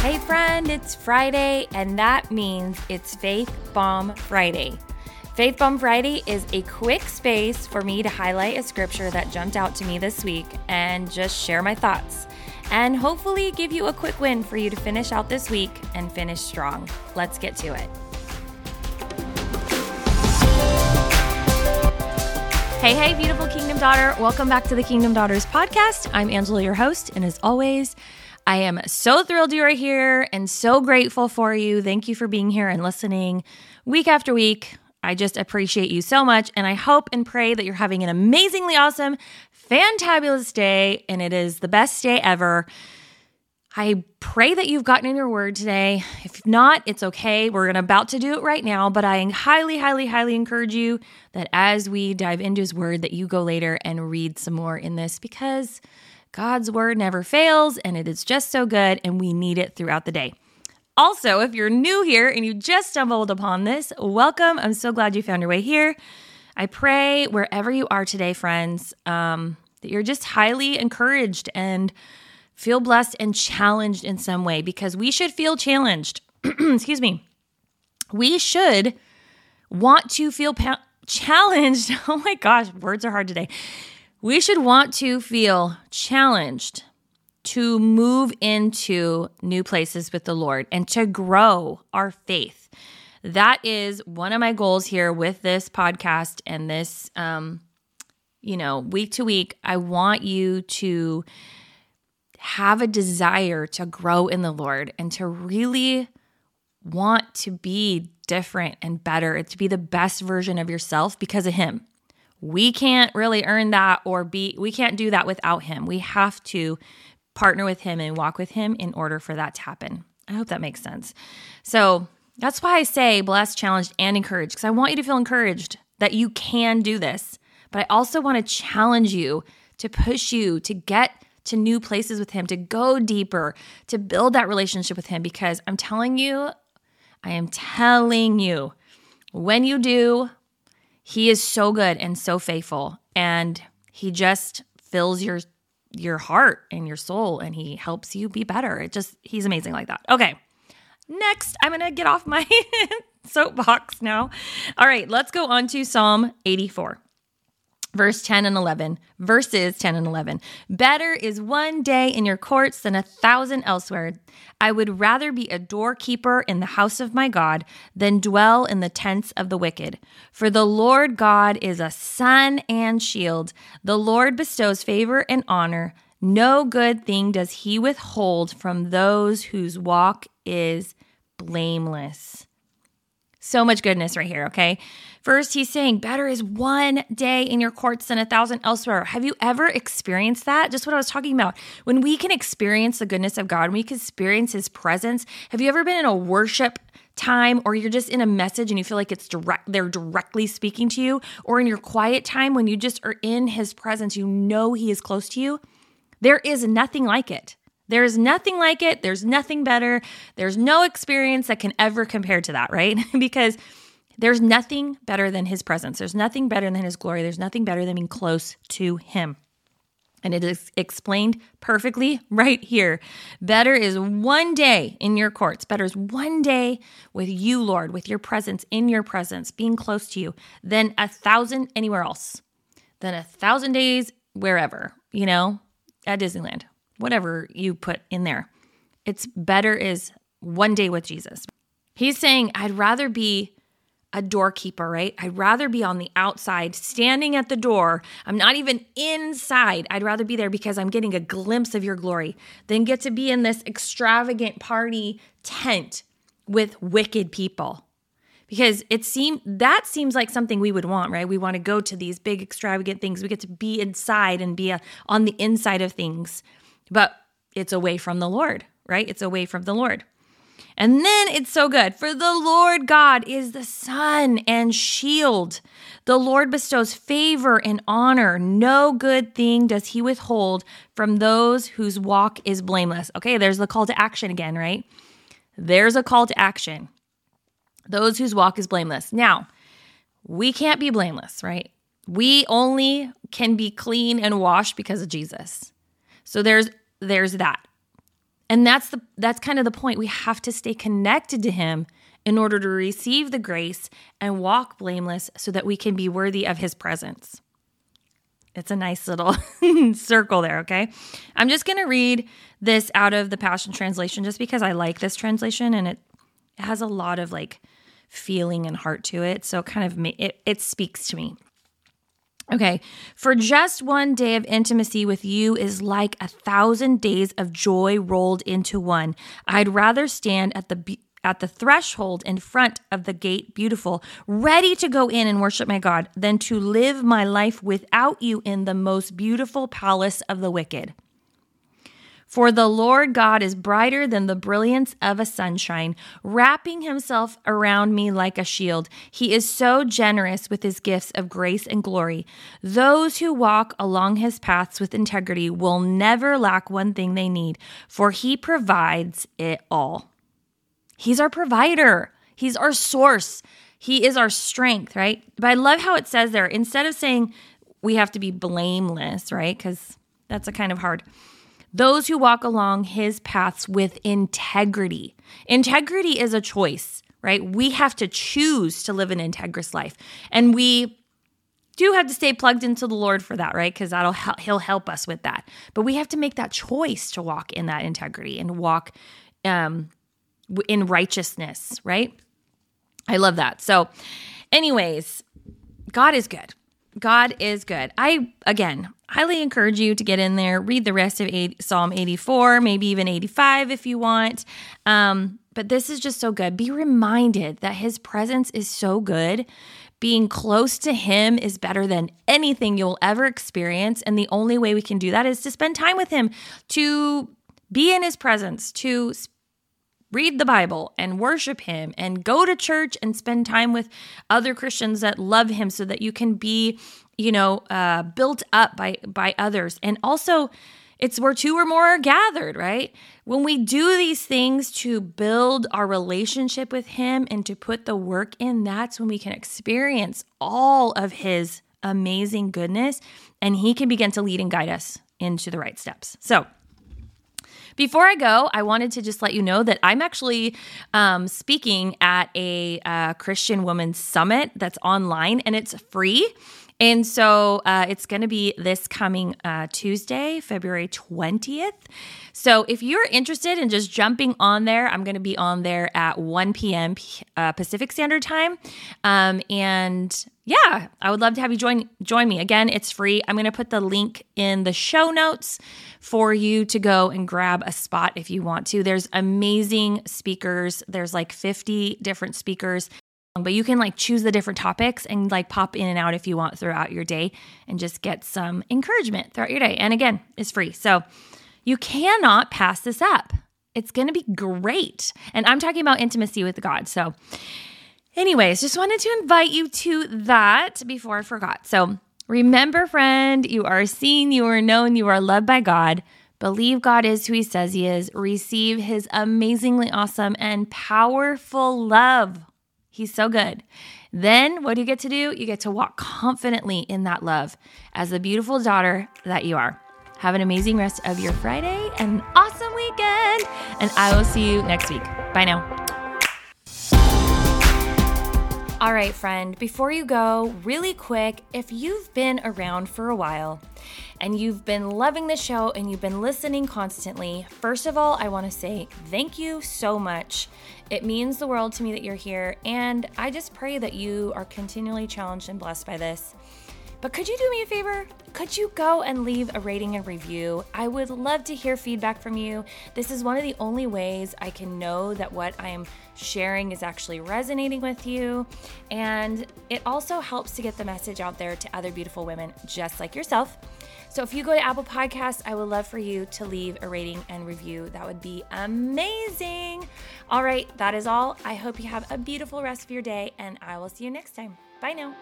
Hey, friend, it's Friday, and that means it's Faith Bomb Friday. Faith Bomb Friday is a quick space for me to highlight a scripture that jumped out to me this week and just share my thoughts, and hopefully give you a quick win for you to finish out this week and finish strong. Let's get to it. Hey, hey, beautiful Kingdom Daughter. Welcome back to the Kingdom Daughters podcast. I'm Angela, your host, and as always, I am so thrilled you are here and so grateful for you. Thank you for being here and listening week after week. I just appreciate you so much. And I hope and pray that you're having an amazingly awesome, fantabulous day. And it is the best day ever. I pray that you've gotten in your word today. If not, it's okay. We're about to do it right now, but I highly, highly, highly encourage you that as we dive into his word, that you go later and read some more in this because God's word never fails and it is just so good and we need it throughout the day. Also, if you're new here and you just stumbled upon this, welcome. I'm so glad you found your way here. I pray wherever you are today, friends, um, that you're just highly encouraged and feel blessed and challenged in some way because we should feel challenged. Excuse me. We should want to feel pa- challenged. Oh my gosh, words are hard today. We should want to feel challenged to move into new places with the Lord and to grow our faith. That is one of my goals here with this podcast and this, um, you know, week to week. I want you to have a desire to grow in the Lord and to really want to be different and better, to be the best version of yourself because of Him. We can't really earn that or be, we can't do that without Him. We have to partner with Him and walk with Him in order for that to happen. I hope that makes sense. So that's why I say blessed, challenged, and encouraged, because I want you to feel encouraged that you can do this. But I also want to challenge you to push you to get to new places with Him, to go deeper, to build that relationship with Him, because I'm telling you, I am telling you, when you do, He is so good and so faithful, and He just fills your your heart and your soul and he helps you be better. It just he's amazing like that. Okay. Next, I'm going to get off my soapbox now. All right, let's go on to Psalm 84 verse 10 and 11 verses 10 and 11 better is one day in your courts than a thousand elsewhere. I would rather be a doorkeeper in the house of my god than dwell in the tents of the wicked. For the lord god is a sun and shield. The lord bestows favor and honor. No good thing does he withhold from those whose walk is blameless so much goodness right here, okay? First, he's saying, Better is one day in your courts than a thousand elsewhere. Have you ever experienced that? Just what I was talking about. When we can experience the goodness of God, when we can experience his presence. Have you ever been in a worship time or you're just in a message and you feel like it's direct they're directly speaking to you or in your quiet time when you just are in his presence you know he is close to you there is nothing like it there's nothing like it. There's nothing better. There's no experience that can ever compare to that, right? because there's nothing better than his presence. There's nothing better than his glory. There's nothing better than being close to him. And it is explained perfectly right here. Better is one day in your courts. Better is one day with you, Lord, with your presence, in your presence, being close to you, than a thousand anywhere else, than a thousand days wherever, you know, at Disneyland whatever you put in there. It's better is one day with Jesus. He's saying, I'd rather be a doorkeeper, right? I'd rather be on the outside, standing at the door. I'm not even inside. I'd rather be there because I'm getting a glimpse of your glory than get to be in this extravagant party tent with wicked people. Because it seems that seems like something we would want, right? We want to go to these big extravagant things. We get to be inside and be a, on the inside of things but it's away from the Lord, right? It's away from the Lord. And then it's so good. For the Lord God is the sun and shield. The Lord bestows favor and honor. No good thing does he withhold from those whose walk is blameless. Okay, there's the call to action again, right? There's a call to action. Those whose walk is blameless. Now, we can't be blameless, right? We only can be clean and washed because of Jesus. So there's there's that. And that's the that's kind of the point. We have to stay connected to him in order to receive the grace and walk blameless so that we can be worthy of his presence. It's a nice little circle there, okay? I'm just going to read this out of the Passion Translation just because I like this translation and it, it has a lot of like feeling and heart to it. So it kind of it, it speaks to me. Okay, for just one day of intimacy with you is like a thousand days of joy rolled into one. I'd rather stand at the at the threshold in front of the gate beautiful, ready to go in and worship my God, than to live my life without you in the most beautiful palace of the wicked. For the Lord God is brighter than the brilliance of a sunshine, wrapping himself around me like a shield. He is so generous with his gifts of grace and glory. Those who walk along his paths with integrity will never lack one thing they need, for he provides it all. He's our provider, He's our source, He is our strength, right? But I love how it says there, instead of saying we have to be blameless, right? Because that's a kind of hard. Those who walk along his paths with integrity. Integrity is a choice, right? We have to choose to live an integrous life. And we do have to stay plugged into the Lord for that, right? Because that'll he'll help us with that. But we have to make that choice to walk in that integrity and walk um, in righteousness, right? I love that. So, anyways, God is good. God is good. I, again, highly encourage you to get in there, read the rest of Psalm 84, maybe even 85 if you want. Um, but this is just so good. Be reminded that his presence is so good. Being close to him is better than anything you'll ever experience. And the only way we can do that is to spend time with him, to be in his presence, to read the Bible and worship Him and go to church and spend time with other Christians that love Him so that you can be, you know, uh, built up by, by others. And also, it's where two or more are gathered, right? When we do these things to build our relationship with Him and to put the work in, that's when we can experience all of His amazing goodness and He can begin to lead and guide us into the right steps. So, before I go, I wanted to just let you know that I'm actually um, speaking at a uh, Christian Women's Summit that's online and it's free. And so uh, it's going to be this coming uh, Tuesday, February 20th. So if you're interested in just jumping on there, I'm going to be on there at 1 p.m. Uh, Pacific Standard Time. Um, and yeah, I would love to have you join join me. Again, it's free. I'm going to put the link in the show notes for you to go and grab a spot if you want to. There's amazing speakers. There's like 50 different speakers but you can like choose the different topics and like pop in and out if you want throughout your day and just get some encouragement throughout your day. And again, it's free. So you cannot pass this up. It's going to be great. And I'm talking about intimacy with God. So, anyways, just wanted to invite you to that before I forgot. So, remember, friend, you are seen, you are known, you are loved by God. Believe God is who He says He is. Receive His amazingly awesome and powerful love. He's so good. Then, what do you get to do? You get to walk confidently in that love as the beautiful daughter that you are. Have an amazing rest of your Friday and an awesome weekend. And I will see you next week. Bye now. All right, friend, before you go, really quick, if you've been around for a while and you've been loving the show and you've been listening constantly, first of all, I want to say thank you so much. It means the world to me that you're here, and I just pray that you are continually challenged and blessed by this. But could you do me a favor? Could you go and leave a rating and review? I would love to hear feedback from you. This is one of the only ways I can know that what I am sharing is actually resonating with you. And it also helps to get the message out there to other beautiful women just like yourself. So if you go to Apple Podcasts, I would love for you to leave a rating and review. That would be amazing. All right, that is all. I hope you have a beautiful rest of your day, and I will see you next time. Bye now.